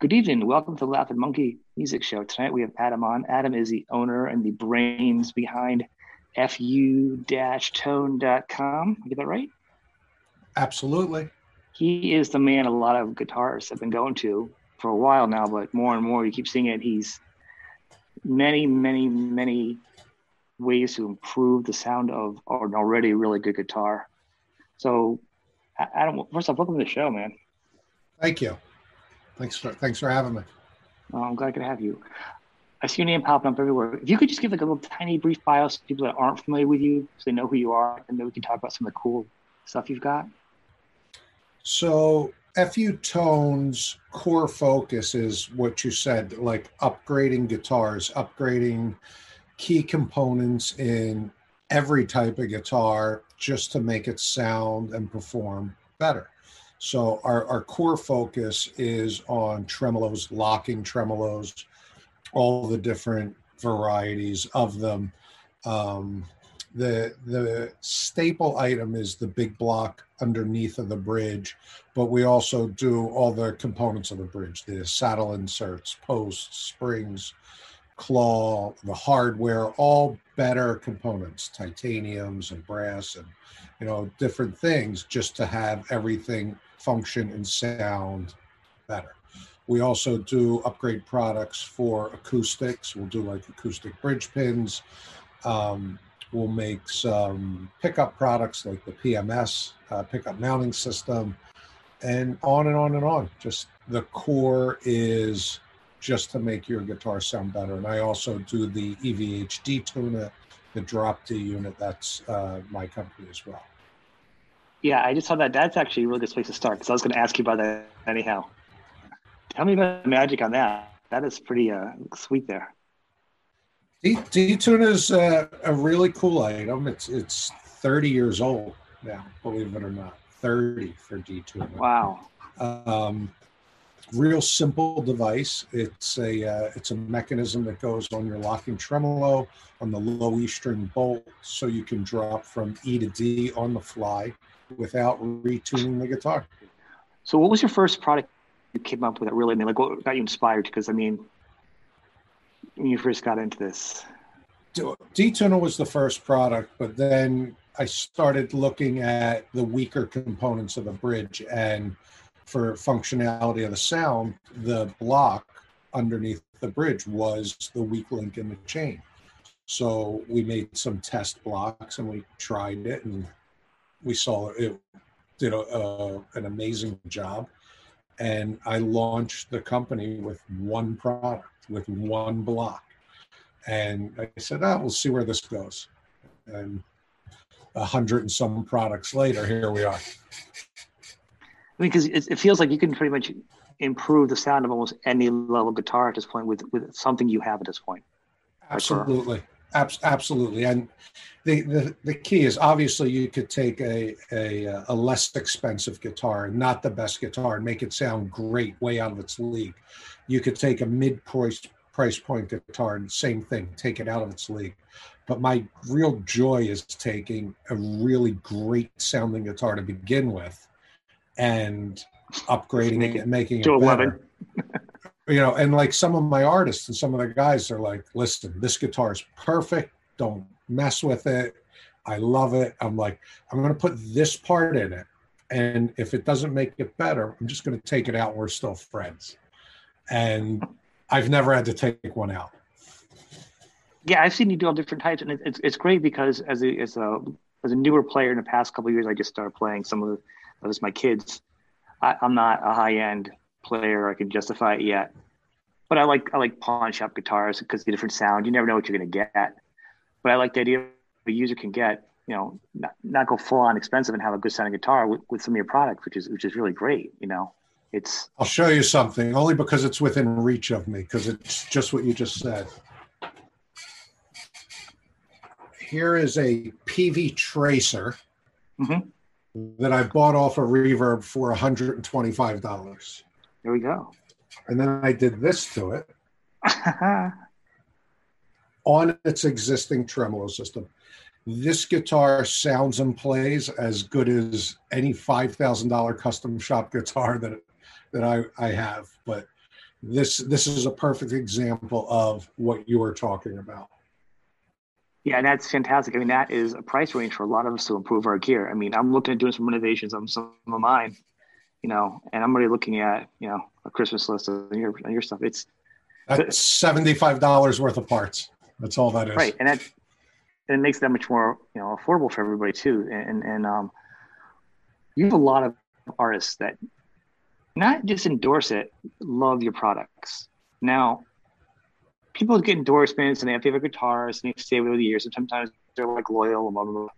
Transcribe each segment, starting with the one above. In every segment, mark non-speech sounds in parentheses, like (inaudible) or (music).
Good evening. Welcome to the Laughing Monkey Music Show. Tonight we have Adam on. Adam is the owner and the brains behind fu-tone.com. I get that right? Absolutely. He is the man a lot of guitarists have been going to for a while now, but more and more you keep seeing it. He's many, many, many ways to improve the sound of an already really good guitar. So, Adam, first off, welcome to the show, man. Thank you. Thanks for thanks for having me. Oh, I'm glad I could have you. I see your name popping up everywhere. If you could just give like a little tiny brief bio so people that aren't familiar with you, so they know who you are, and then we can talk about some of the cool stuff you've got. So FU Tones core focus is what you said, like upgrading guitars, upgrading key components in every type of guitar just to make it sound and perform better. So our, our core focus is on tremolos, locking tremolos, all the different varieties of them. Um, the the staple item is the big block underneath of the bridge, but we also do all the components of the bridge: the saddle inserts, posts, springs, claw, the hardware, all better components, titaniums and brass, and you know different things, just to have everything function and sound better. We also do upgrade products for acoustics. We'll do like acoustic bridge pins. Um, we'll make some pickup products like the PMS, uh, pickup mounting system, and on and on and on. Just the core is just to make your guitar sound better. And I also do the EVH D-Tuna, the drop D unit. That's uh, my company as well. Yeah, I just saw that. That's actually a really good place to start because I was going to ask you about that anyhow. Tell me about the magic on that. That is pretty uh, sweet there. D, tune is uh, a really cool item. It's it's 30 years old now, believe it or not. 30 for D tune. Wow. Um, real simple device. It's a uh, it's a mechanism that goes on your locking tremolo on the low E string bolt, so you can drop from E to D on the fly without retuning the guitar. So, what was your first product you came up with that really? I mean, like, what got you inspired? Because I mean, when you first got into this, D-Tuna was the first product, but then I started looking at the weaker components of the bridge, and for functionality of the sound, the block underneath the bridge was the weak link in the chain. So we made some test blocks and we tried it, and we saw it did a, uh, an amazing job. And I launched the company with one product, with one block. And I said, oh, we'll see where this goes. And a hundred and some products later, here we are. I mean, because it, it feels like you can pretty much improve the sound of almost any level guitar at this point with with something you have at this point. Absolutely. Absolutely. And the, the, the key is obviously you could take a, a, a less expensive guitar, not the best guitar, and make it sound great, way out of its league. You could take a mid price price point guitar and same thing, take it out of its league. But my real joy is taking a really great sounding guitar to begin with and upgrading it and making it better. (laughs) you know, and like some of my artists and some of the guys are like, listen, this guitar is perfect. Don't mess with it. I love it. I'm like, I'm going to put this part in it. And if it doesn't make it better, I'm just going to take it out. We're still friends. And I've never had to take one out. Yeah, I've seen you do all different types, and it's it's great because as a as a as a newer player in the past couple years, I just started playing some of those my kids. I, I'm not a high end player. I can justify it yet, but I like I like pawn shop guitars because the different sound. You never know what you're going to get. But I like the idea a user can get, you know, not, not go full on expensive and have a good sounding guitar with, with some of your products, which is which is really great. You know, it's. I'll show you something only because it's within reach of me because it's just what you just said. Here is a Peavey Tracer mm-hmm. that I bought off a of Reverb for $125. There we go. And then I did this to it. (laughs) on its existing tremolo system. This guitar sounds and plays as good as any five thousand dollar custom shop guitar that that I, I have. But this this is a perfect example of what you were talking about. Yeah, and that's fantastic. I mean, that is a price range for a lot of us to improve our gear. I mean, I'm looking at doing some renovations on some of mine, you know, and I'm already looking at, you know, a Christmas list of your, your stuff. It's that's $75 worth of parts. That's all that is. Right. And that, and it makes that much more, you know, affordable for everybody too. And, and, um, you have a lot of artists that not just endorse it, love your products. Now, people get endorsements and they have favorite guitarists and they stay with the years. And sometimes they're like loyal and blah, blah, blah.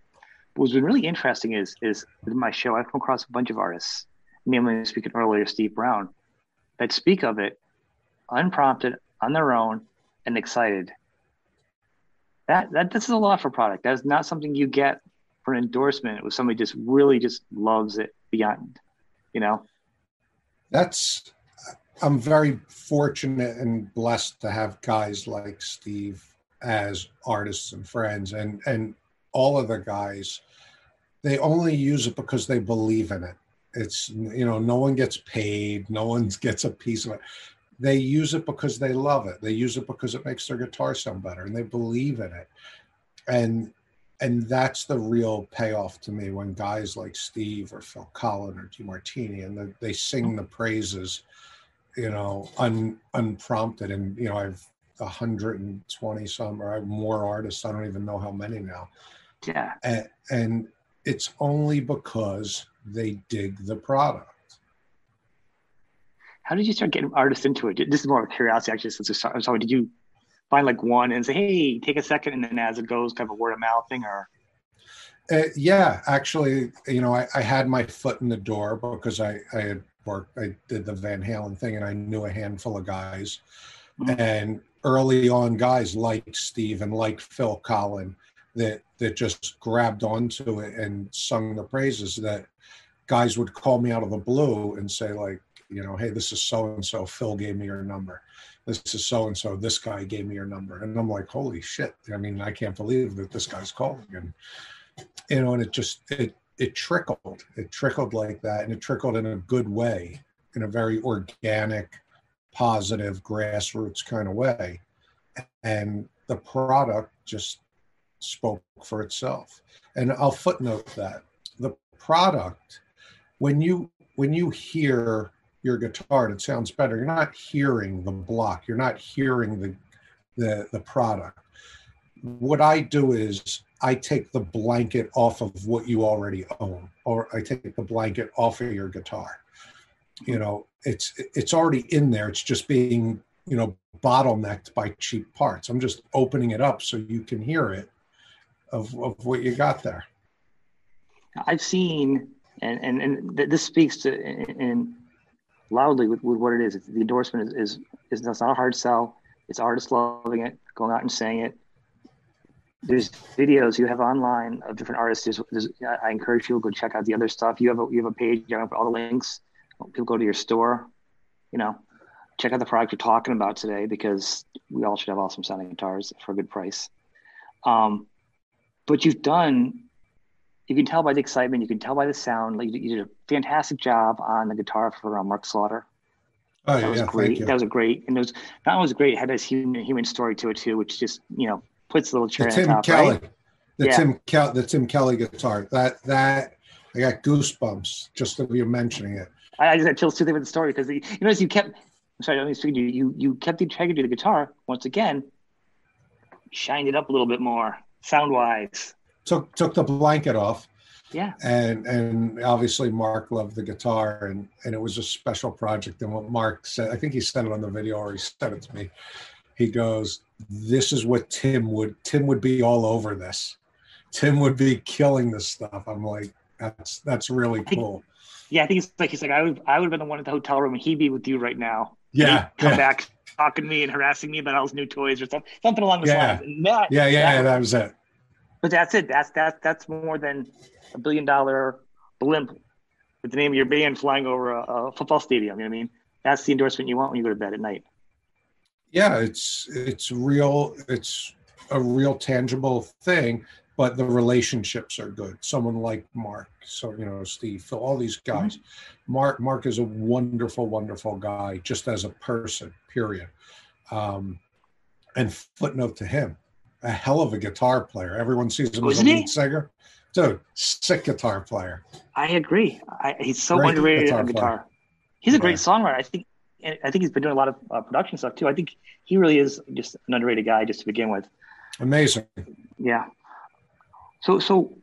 But What's been really interesting is is in my show, I've come across a bunch of artists, namely speaking earlier, Steve Brown, that speak of it unprompted, on their own, and excited. That that this is a lot for product. That is not something you get for an endorsement with somebody just really just loves it beyond, you know. That's I'm very fortunate and blessed to have guys like Steve as artists and friends and and all of the guys they only use it because they believe in it it's you know no one gets paid no one (laughs) gets a piece of it they use it because they love it they use it because it makes their guitar sound better and they believe in it and and that's the real payoff to me when guys like steve or phil Collen or DeMartini and the, they sing the praises you know, un, unprompted. And, you know, I've 120 some or more artists. I don't even know how many now. Yeah. And, and it's only because they dig the product. How did you start getting artists into it? This is more of a curiosity, actually. Since so, did you find like one and say, "Hey, take a second, and then as it goes, kind of a word of mouth thing, or? Uh, yeah, actually, you know, I, I, had my foot in the door because I, I had work. I did the Van Halen thing, and I knew a handful of guys. Mm-hmm. And early on, guys like Steve and like Phil Collen that that just grabbed onto it and sung the praises. That guys would call me out of the blue and say, like, you know, hey, this is so and so. Phil gave me your number. This is so and so. This guy gave me your number, and I'm like, holy shit! I mean, I can't believe that this guy's calling, and you know, and it just it it trickled. It trickled like that, and it trickled in a good way, in a very organic, positive, grassroots kind of way. And the product just spoke for itself. And I'll footnote that the product, when you when you hear your guitar it sounds better, you're not hearing the block, you're not hearing the the, the product. What I do is I take the blanket off of what you already own, or I take the blanket off of your guitar. You know, it's it's already in there. It's just being you know bottlenecked by cheap parts. I'm just opening it up so you can hear it of of what you got there. I've seen, and and and this speaks to in loudly with, with what it is. the endorsement is is it's not a hard sell. It's artists loving it, going out and saying it there's videos you have online of different artists. There's, there's, I encourage people to go check out the other stuff. You have a, you have a page. You have all the links. People go to your store. You know, check out the product you're talking about today because we all should have awesome sounding guitars for a good price. Um, but you've done. You can tell by the excitement. You can tell by the sound. Like you, you did a fantastic job on the guitar for um, Mark Slaughter. Oh, that was yeah, great. That was a great, and it was not only was great. It had this human human story to it too, which just you know puts a little cherry the Tim on top, Kelly, right? the Yeah. Tim Kel- the Tim Kelly guitar. That that I got goosebumps just of you mentioning it. I, I just had chills too with the story because you notice you kept. I'm sorry, let me speak to you. You you kept the integrity of the guitar once again. Shined it up a little bit more sound wise. Took took the blanket off, Yeah, and and obviously Mark loved the guitar, and and it was a special project. And what Mark said, I think he sent it on the video, or he sent it to me. He goes, "This is what Tim would. Tim would be all over this. Tim would be killing this stuff." I'm like, that's that's really think- cool. yeah. I think it's like he's like I would I would have been the one at the hotel room, and he'd be with you right now. Yeah, come yeah. back talking to me and harassing me about all his new toys or something, something along those Yeah. lines. That, Yeah, yeah, that- that was it. But that's it. That's that. That's more than a billion dollar blimp with the name of your band flying over a, a football stadium. You know what I mean? That's the endorsement you want when you go to bed at night. Yeah, it's it's real. It's a real tangible thing. but the relationships are good. Someone like Mark, so you know Steve, Phil, all these Mm-hmm. guys. Mark Mark is a wonderful, wonderful guy, just as a person. Period. Um, and footnote to him, a hell of a guitar player. Everyone sees him Oh, as a isn't he? lead singer. Dude, sick guitar player. I agree. I, he's so Great underrated guitar on player. guitar. He's a great Yeah. songwriter. I think. I think he's been doing a lot of uh, production stuff too. I think he really is just an underrated guy just to begin with. Amazing. Yeah. So so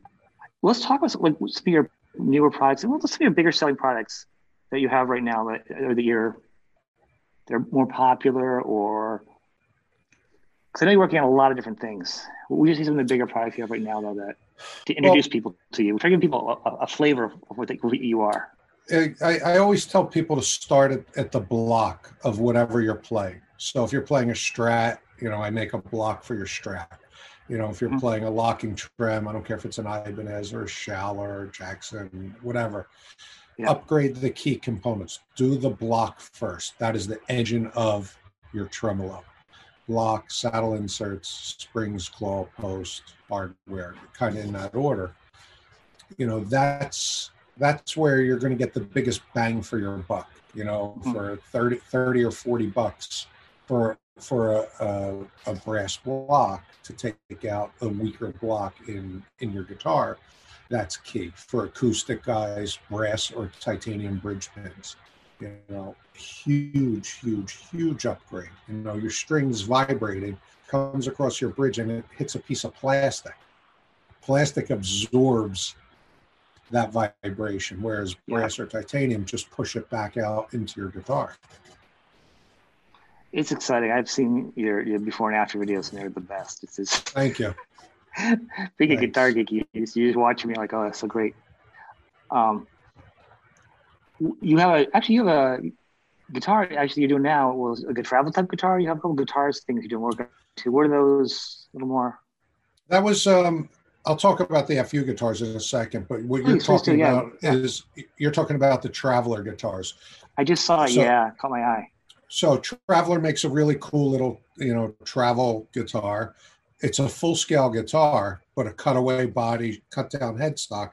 let's talk about some, like, some of your newer products and what's some of your bigger selling products that you have right now that or that you're they're more popular or because I know you're working on a lot of different things. We just see some of the bigger products you have right now though that to introduce people to you. We're trying to give people a, a flavor of what, they, what you are. I, I always tell people to start at, at the block of whatever you're playing. So if you're playing a strat, you know, I make a block for your strat. You know, if you're Mhm. playing a locking trim, I don't care if it's an Ibanez or a Schaller or Jackson, whatever. Yeah. Upgrade the key components. Do the block first. That is the engine of your tremolo. Block, saddle inserts, springs, claw, post, hardware, kind of in that order. You know, that's that's where you're going to get the biggest bang for your buck you know Mhm. for 30, 30 or 40 bucks for for a, a, a brass block to take out a weaker block in in your guitar that's key for acoustic guys brass or titanium bridge pins you know huge huge huge upgrade you know your strings vibrating comes across your bridge and it hits a piece of plastic plastic absorbs that vibration, whereas Yeah. brass or titanium just push it back out into your guitar. It's exciting. I've seen your, your before and after videos, and they're the best. It's just (laughs) Thank you. (laughs) being a guitar geek, you just, you just watch me like, oh, that's so great. Um, you have a actually you have a guitar. Actually, you're doing now was a good travel type guitar. You have a couple guitars things you're doing work on too. What are those? A little more. That was um I'll talk about the FU guitars in a second, but what you're Please, please do, talking yeah. about is you're talking about the Traveler guitars. I just saw it. So- yeah, caught my eye. So Traveler makes a really cool little, you know, travel guitar. It's a full scale guitar, but a cutaway body, cut down headstock.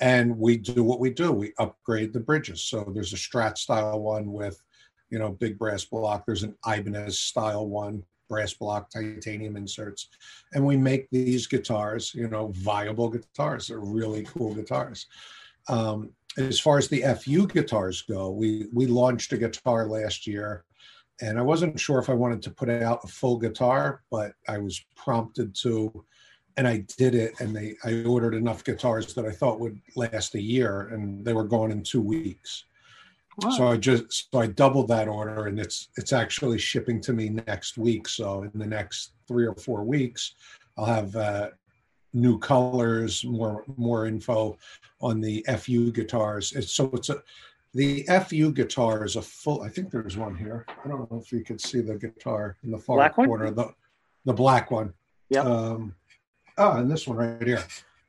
And we do what we do. We upgrade the bridges. So there's a Strat style one with, you know, big brass block. There's an Ibanez style one, brass block, titanium inserts. And we make these guitars, you know, viable guitars. They're really cool guitars. Um, as far as the FU guitars go, we we launched a guitar last year, and I wasn't sure if I wanted to put out a full guitar, but I was prompted to, and I did it. And they I ordered enough guitars that I thought would last a year, and they were gone in two weeks. Wow. So I just so I doubled that order, and it's it's actually shipping to me next week. So in the next three or four weeks, I'll have uh, new colors, more more info on the FU guitars. It's, so it's a the FU guitar is a full. I think there's one here. I don't know if you could see the guitar in the far Black one? corner. The the black one. Yeah. Um, oh, and this one right here,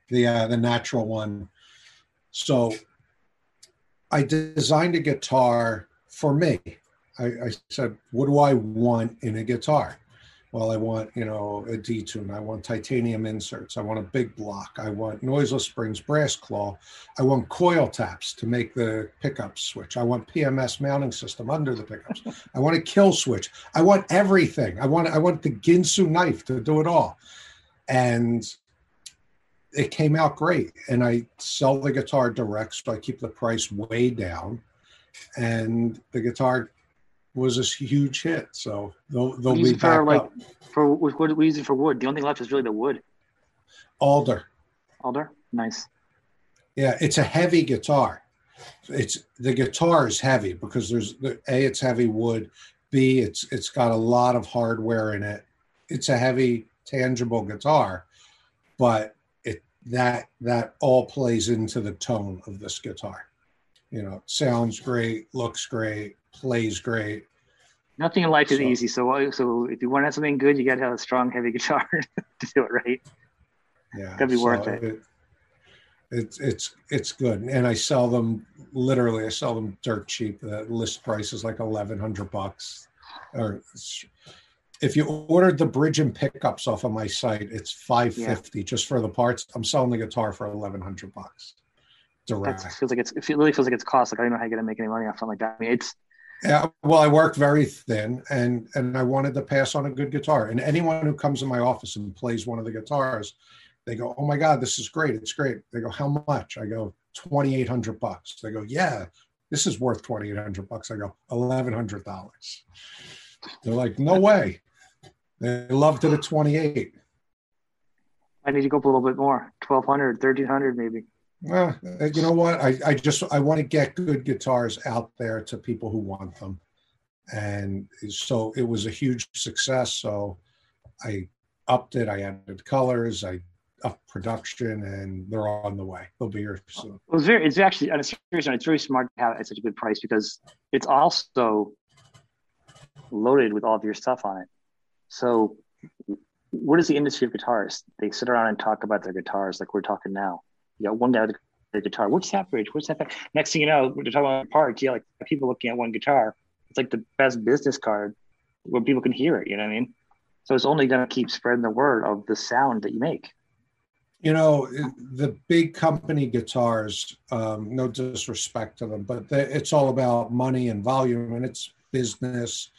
the uh, the natural one. So I designed a guitar for me. I, I said, what do I want in a guitar? Well, I want, you know, a D-tune. I want titanium inserts. I want a big block. I want noiseless springs, brass claw. I want coil taps to make the pickups switch. I want PMS mounting system under the pickups. I want a kill switch. I want everything. I want I want the Ginsu knife to do it all. And it came out great. And I sell the guitar direct, so I keep the price way down. And the guitar was a huge hit. So they'll they'll be it for, back like- up. For what do we use it for wood? The only thing left is really the wood. Alder. Alder, nice. Yeah, it's a heavy guitar. It's the guitar is heavy because there's the a it's heavy wood, b it's it's got a lot of hardware in it. It's a heavy tangible guitar, but it that that all plays into the tone of this guitar. You know, sounds great, looks great, plays great. Nothing in life is So- easy. So so if you want to have something good, you got to have a strong, heavy (laughs) guitar to do it right. Yeah, Gotta be worth it. It's it's it's good, and I sell them literally. I sell them dirt cheap. The list price is like eleven hundred bucks, or if you ordered the bridge and pickups off of my site, it's five fifty yeah. just for the parts. I'm selling the guitar for eleven hundred bucks. Direct. That feels like it's. It really feels like it's cost. Like I don't know how you're gonna make any money off something like that. I mean, it's. Yeah, well, I worked very thin, and and I wanted to pass on a good guitar. And anyone who comes in my office and plays one of the guitars, they go, "Oh my God, this is great! It's great." They go, "How much?" I go, 2800 bucks. They go, "Yeah, this is worth 2800 bucks." I go, "1100 dollars." They're like, "No way." They loved it at 28. I need to go up a little bit more 1200, 1300 maybe. Well, uh, you know what? I, I just I want to get good guitars out there to people who want them, and so it was a huge success. So I upped it. I added colors. I upped production, and they're on the way. They'll be here soon. It was very. It's actually on a serious note. It's very smart to have it at such a good price because it's also loaded with all of your stuff on it. So, what is the industry of guitarists? They sit around and talk about their guitars like we're talking now. You got one guy with a guitar. What's that bridge? What's that? Next thing you know, we're talking about parts. Yeah, like people looking at one guitar. It's like the best business card where people can hear it. You know what I mean? So it's only going to keep spreading the word of the sound that you make. You know, the big company guitars, um, no disrespect to them, but it's all about money and volume and it's business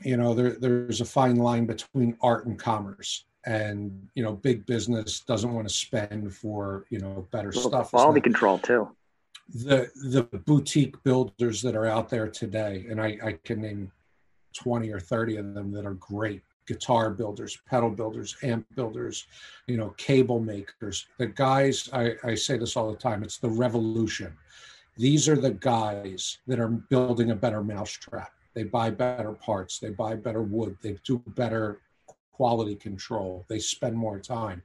you know there, there's a fine line between art and commerce. And you know big business doesn't want to spend for you know better well, stuff. Quality control too. The the boutique builders that are out there today and I, I can name 20 or 30 of them that are great guitar builders pedal builders amp builders you know cable makers. The guys I, I say this all the time it's the revolution. These are the guys that are building a better mousetrap they buy better parts. They buy better wood. They do better quality control. They spend more time.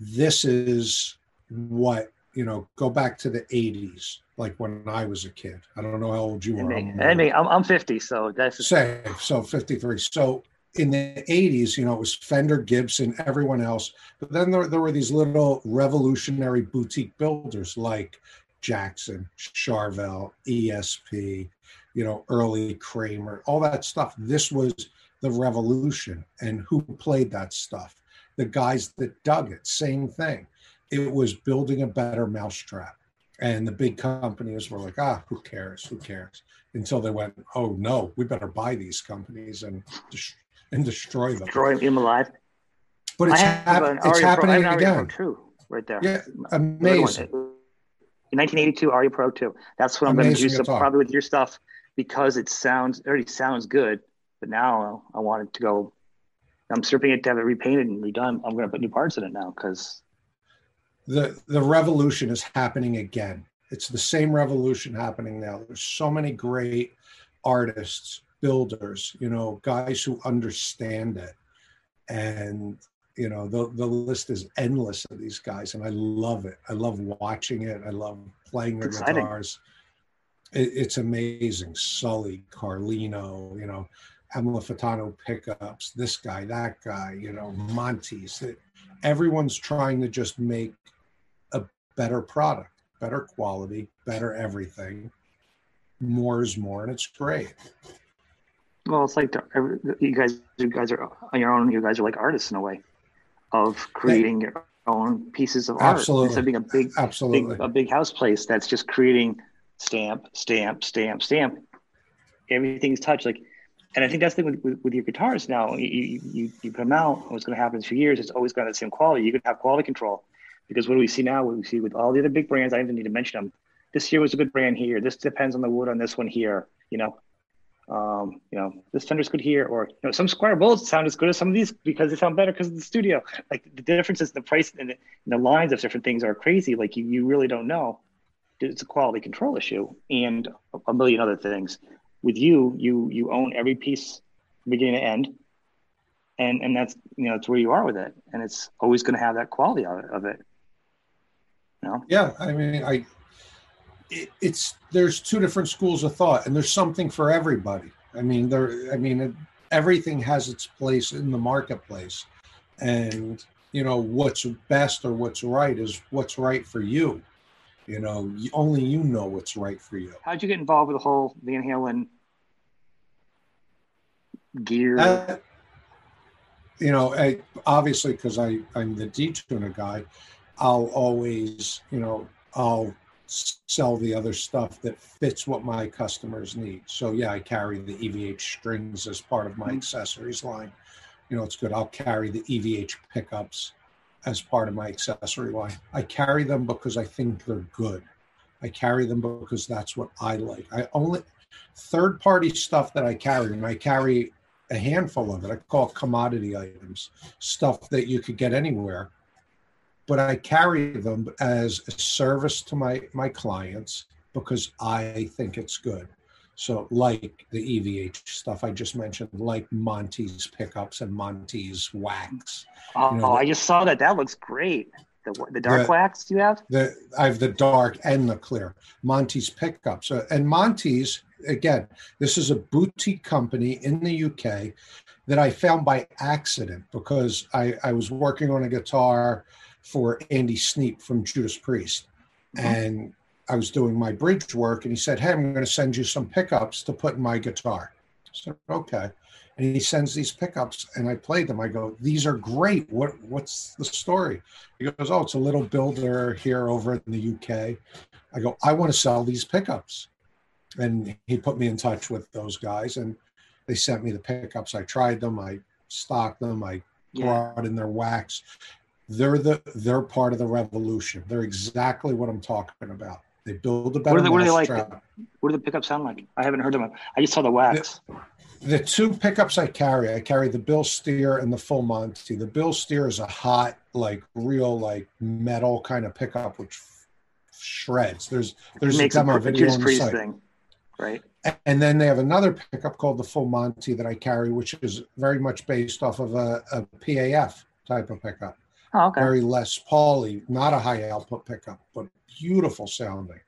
This is what, you know, go back to the 80s, like when I was a kid. I don't know how old you are. I mean, I'm, I'm 50, so that's say so 53. So in the 80s, you know, it was Fender, Gibson, everyone else. But then there, there were these little revolutionary boutique builders like Jackson, Charvel, ESP, you know, early Kramer, all that stuff. This was the revolution. And who played that stuff? The guys that dug it, same thing. It was building a better mousetrap. And the big companies were like, ah, who cares? Who cares? Until they went, oh no, we better buy these companies and and destroy them. Destroy them alive. But it's, hap- it's happening Pro, again. True, right there. Yeah, amazing. In 1982, Aria Pro 2. That's what I'm going to do. So probably with your stuff, because it sounds it already sounds good, but now I want it to go. I'm stripping it to have it repainted and redone. I'm going to put new parts in it now because the the revolution is happening again. It's the same revolution happening now. There's so many great artists, builders, you know, guys who understand it, and you know the the list is endless of these guys, and I love it. I love watching it. I love playing the guitars it, it's amazing. Sully, Carlino, you know, Amalfitano pickups, this guy, that guy, you know, Monty's. Everyone's trying to just make a better product, better quality, better everything. More is more, and it's great. Well, it's like the, you guys, you guys are on your own. You guys are like artists in a way, of creating your own pieces of absolutely. art instead of being a big, absolutely, big, a big house place that's just creating stamp, stamp, stamp, stamp. Everything's touched. Like, and I think that's the thing with, with, with your guitars now. You, you, you put them out, what's going to happen in a years, it's always got the same quality. You can have quality control. Because what do we see now? What we see with all the other big brands, I even need to mention them. This year was a good brand here. This depends on the wood on this one here. You know, um, you know, this Fender's good here, or you know, some Squier bullets sound as good as some of these because they sound better because of the studio. Like the differences, the price and the, and the lines of different things are crazy. Like you, you really don't know it's a quality control issue and a million other things. With you, you you own every piece beginning to end, and and that's you know that's where you are with it, and it's always going to have that quality of it. You? Yeah, I mean, I it, it's there's two different schools of thought, and there's something for everybody. I mean, there. I mean, it, everything has its place in the marketplace, and you know what's best or what's right is what's right for you you know, only you know what's right for you. How'd you get involved with the whole Van Halen gear? Uh, you know, I, obviously because I I'm the D-Tuna guy, I'll always you know I'll sell the other stuff that fits what my customers need. So yeah, I carry the EVH strings as part of my mm-hmm. accessories line. You know, it's good. I'll carry the EVH pickups as part of my accessory line. I carry them because I think they're good. I carry them because that's what I like. I only third party stuff that I carry, and I carry a handful of it. I call it commodity items, stuff that you could get anywhere but I carry them as a service to my my clients because I think it's good. So, like the EVH stuff I just mentioned, like Monty's pickups and Monty's wax. Oh, you know, I just saw that. That looks great. The, the dark the, wax you have? The I have the dark and the clear. Monty's pickups uh, and Monty's again. This is a boutique company in the UK that I found by accident because I, I was working on a guitar for Andy Sneap from Judas Priest. Mm-hmm. And I was doing my bridge work and he said, Hey, I'm going to send you some pickups to put in my guitar. I said, Okay. And he sends these pickups and I play them. I go, These are great. What what's the story? He goes, Oh, it's a little builder here over in the UK. I go, I want to sell these pickups. And he put me in touch with those guys and they sent me the pickups. I tried them, I stocked them, I yeah. brought in their wax they're the they're part of the revolution. They're exactly what I'm talking about. They build a better. What are they, what are they like? What do the pickups sound like? I haven't heard them. I just saw the wax. The, the, two pickups I carry, I carry the Bill Steer and the Full Monty. The Bill Steer is a hot, like real, like metal kind of pickup, which shreds. There's there's a demo video on the site. Thing, right? And then they have another pickup called the Full Monty that I carry, which is very much based off of a, a PAF type of pickup. Oh, okay. Very Les Pauly, not a high output pickup, but beautiful sounding.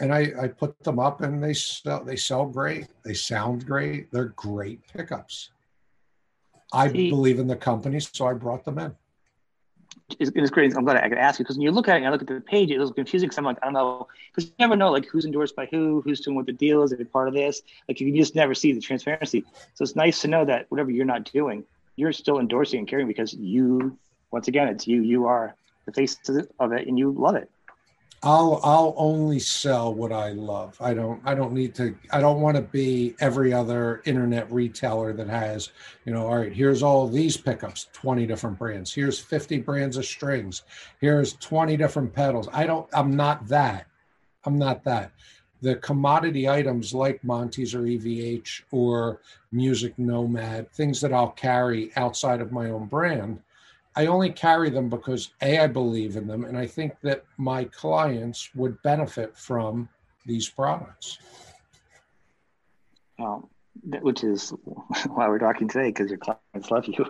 And I, I put them up and they sell they sell great. They sound great. They're great pickups. I See, believe in the company, so I brought them in. It's, it's great. I'm glad I could ask you because when you look at it and I look at the page, it was confusing because I'm like, I don't know, because you never know like who's endorsed by who, who's doing what the deal is, if you're part of this. Like you just never see the transparency. So it's nice to know that whatever you're not doing, you're still endorsing and carrying because you once again, it's you. You are the face of it, and you love it. I'll I'll only sell what I love. I don't I don't need to I don't want to be every other internet retailer that has, you know, all right, here's all these pickups, 20 different brands. Here's 50 brands of strings. Here's 20 different pedals. I don't I'm not that. I'm not that. The commodity items like Monty's or EVH or Music Nomad, things that I'll carry outside of my own brand, I only carry them because A, I believe in them, and I think that my clients would benefit from these products. Um, which is (laughs) why we're talking today, because your clients love you.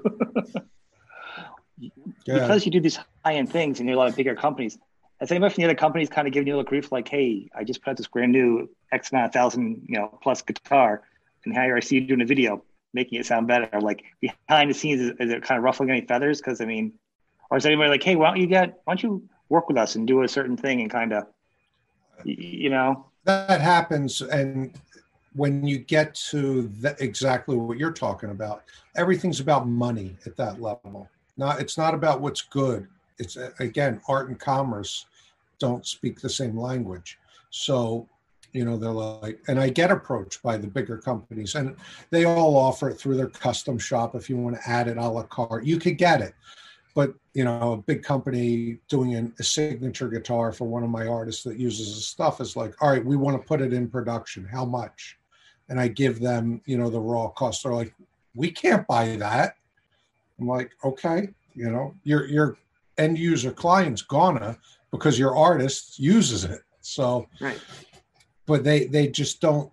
(laughs) yeah. Because you do these high end things and you're a lot of bigger companies, has anybody from the other companies kind of given you a little grief like, hey, I just put out this brand new X amount of thousand, you know, plus guitar, and here I see you doing a video making it sound better? Like behind the scenes, is, is it kind of ruffling any feathers? Because I mean, or is anybody like, hey, why don't you get, why don't you work with us and do a certain thing and kind of, you know? That happens, and when you get to the, exactly what you're talking about, everything's about money at that level. Not, it's not about what's good. It's again, art and commerce don't speak the same language. So you know they're like and i get approached by the bigger companies and they all offer it through their custom shop. If you want to add it a la carte you could get it. But you know a big company doing an, a signature guitar for one of my artists that uses the stuff is like all right we want to put it in production. How much? And i give them you know the raw cost. They're like we can't buy that. I'm like okay you know your your end user client's gonna because your artist uses it. So right but they they just don't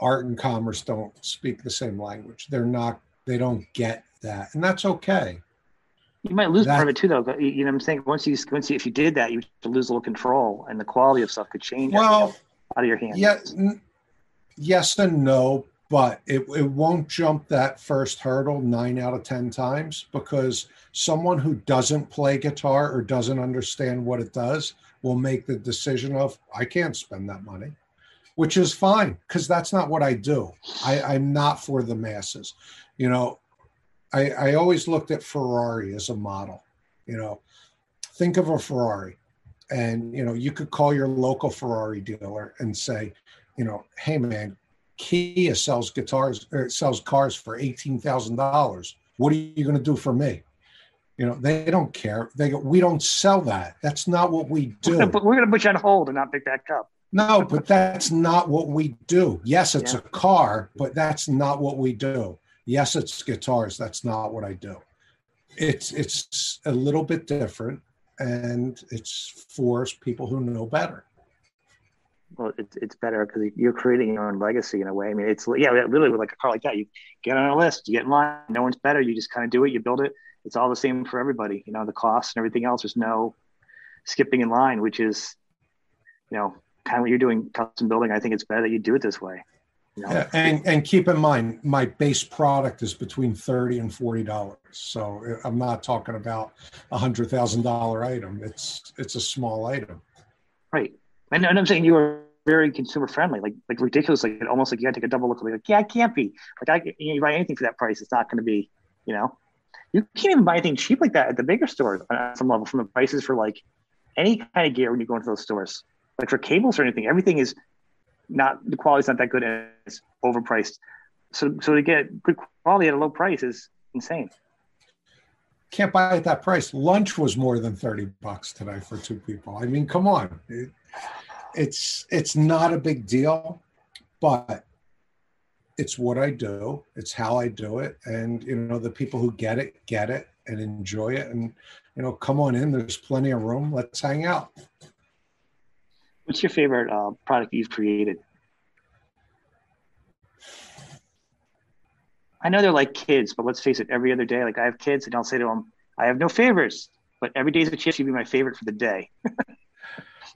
art and commerce don't speak the same language. They're not they don't get that and that's okay. You might lose that, part of it too though you know what i'm saying? Once you once you, if you did that you lose a little control and the quality of stuff could change well out of your hands. yeah n- yes and no but it, it won't jump that first hurdle nine out of ten times because someone who doesn't play guitar or doesn't understand what it does will make the decision of i can't spend that money which is fine because that's not what I do. I, I'm not for the masses. You know, I, I always looked at Ferrari as a model. You know, think of a Ferrari, and you know, you could call your local Ferrari dealer and say, you know, hey man, Kia sells guitars or sells cars for eighteen thousand dollars. What are you going to do for me? You know, they don't care. They go, we don't sell that. That's not what we do. But (laughs) We're going to put you on hold and not pick that up. No, but that's not what we do. Yes, it's yeah. a car, but that's not what we do. Yes, it's guitars. That's not what I do. It's it's a little bit different, and it's for people who know better. Well, it's it's better because you're creating your own legacy in a way. I mean, it's yeah, literally with like a car like that, you get on a list, you get in line. No one's better. You just kind of do it. You build it. It's all the same for everybody. You know, the costs and everything else. There's no skipping in line, which is, you know, kind of what you're doing custom building, I think it's better that you do it this way. You know? yeah, and and keep in mind, my base product is between thirty and forty dollars. So uh, I'm not talking about a hundred thousand dollar item. It's it's a small item. Right, and, and I'm saying you are very consumer friendly, like like ridiculous, like almost like you got to take a double look. Like, yeah, it can't be. Like I, you, know, you buy anything for that price, it's not going to be. You know, you can't even buy anything cheap like that at the bigger stores on some level. From the prices for like any kind of gear when you go into those stores like for cables or anything, everything is not the quality's not that good and it's overpriced. So so to get good quality at a low price is insane. Can't buy at that price. Lunch was more than 30 bucks today for two people. I mean, come on. It, it's it's not a big deal, but it's what I do. It's how I do it. And you know, the people who get it, get it and enjoy it. And you know, come on in. There's plenty of room. Let's hang out. What's your favorite uh, product you've created? I know they're like kids, but let's face it, every other day, like I have kids and I'll say to them, I have no favorites, but every day is a chance to be my favorite for the day. (laughs)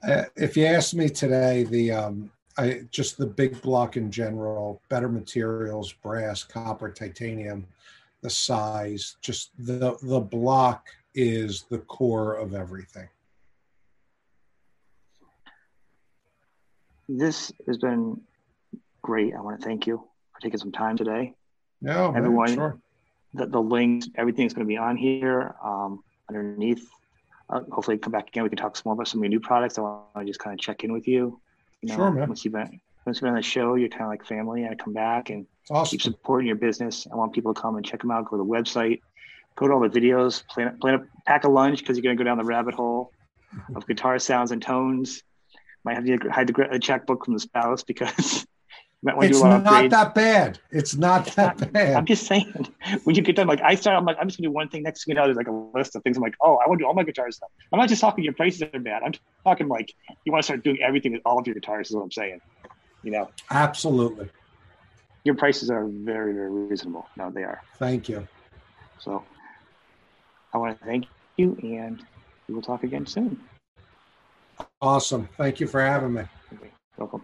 uh, if you ask me today, the um, I just the big block in general, better materials, brass, copper, titanium, the size, just the the block is the core of everything. This has been great. I want to thank you for taking some time today. No, everyone, man, sure. the, the links, everything's going to be on here um, underneath. Uh, hopefully, come back again. We can talk some more about some of your new products. I want to just kind of check in with you. you know, sure, man. Once you've been once you've been on the show, you're kind of like family. I come back and awesome. keep supporting your business. I want people to come and check them out. Go to the website, go to all the videos, plan, plan a pack a lunch because you're going to go down the rabbit hole of guitar sounds and tones might have to hide the, checkbook from the spouse because (laughs) it's not that bad. It's not that not, bad. I'm just saying, (laughs) when you get done, like I start, I'm like, I'm just gonna do one thing. Next thing you know, there's like a list of things. I'm like, oh, I want to do all my guitar stuff. I'm not just talking your prices are bad. I'm talking like you want to start doing everything with all of your guitars. Is what I'm saying. You know. Absolutely. Your prices are very, very reasonable. No, they are. Thank you. So, I want to thank you, and we will talk again soon. Awesome. Thank you for having me. Welcome.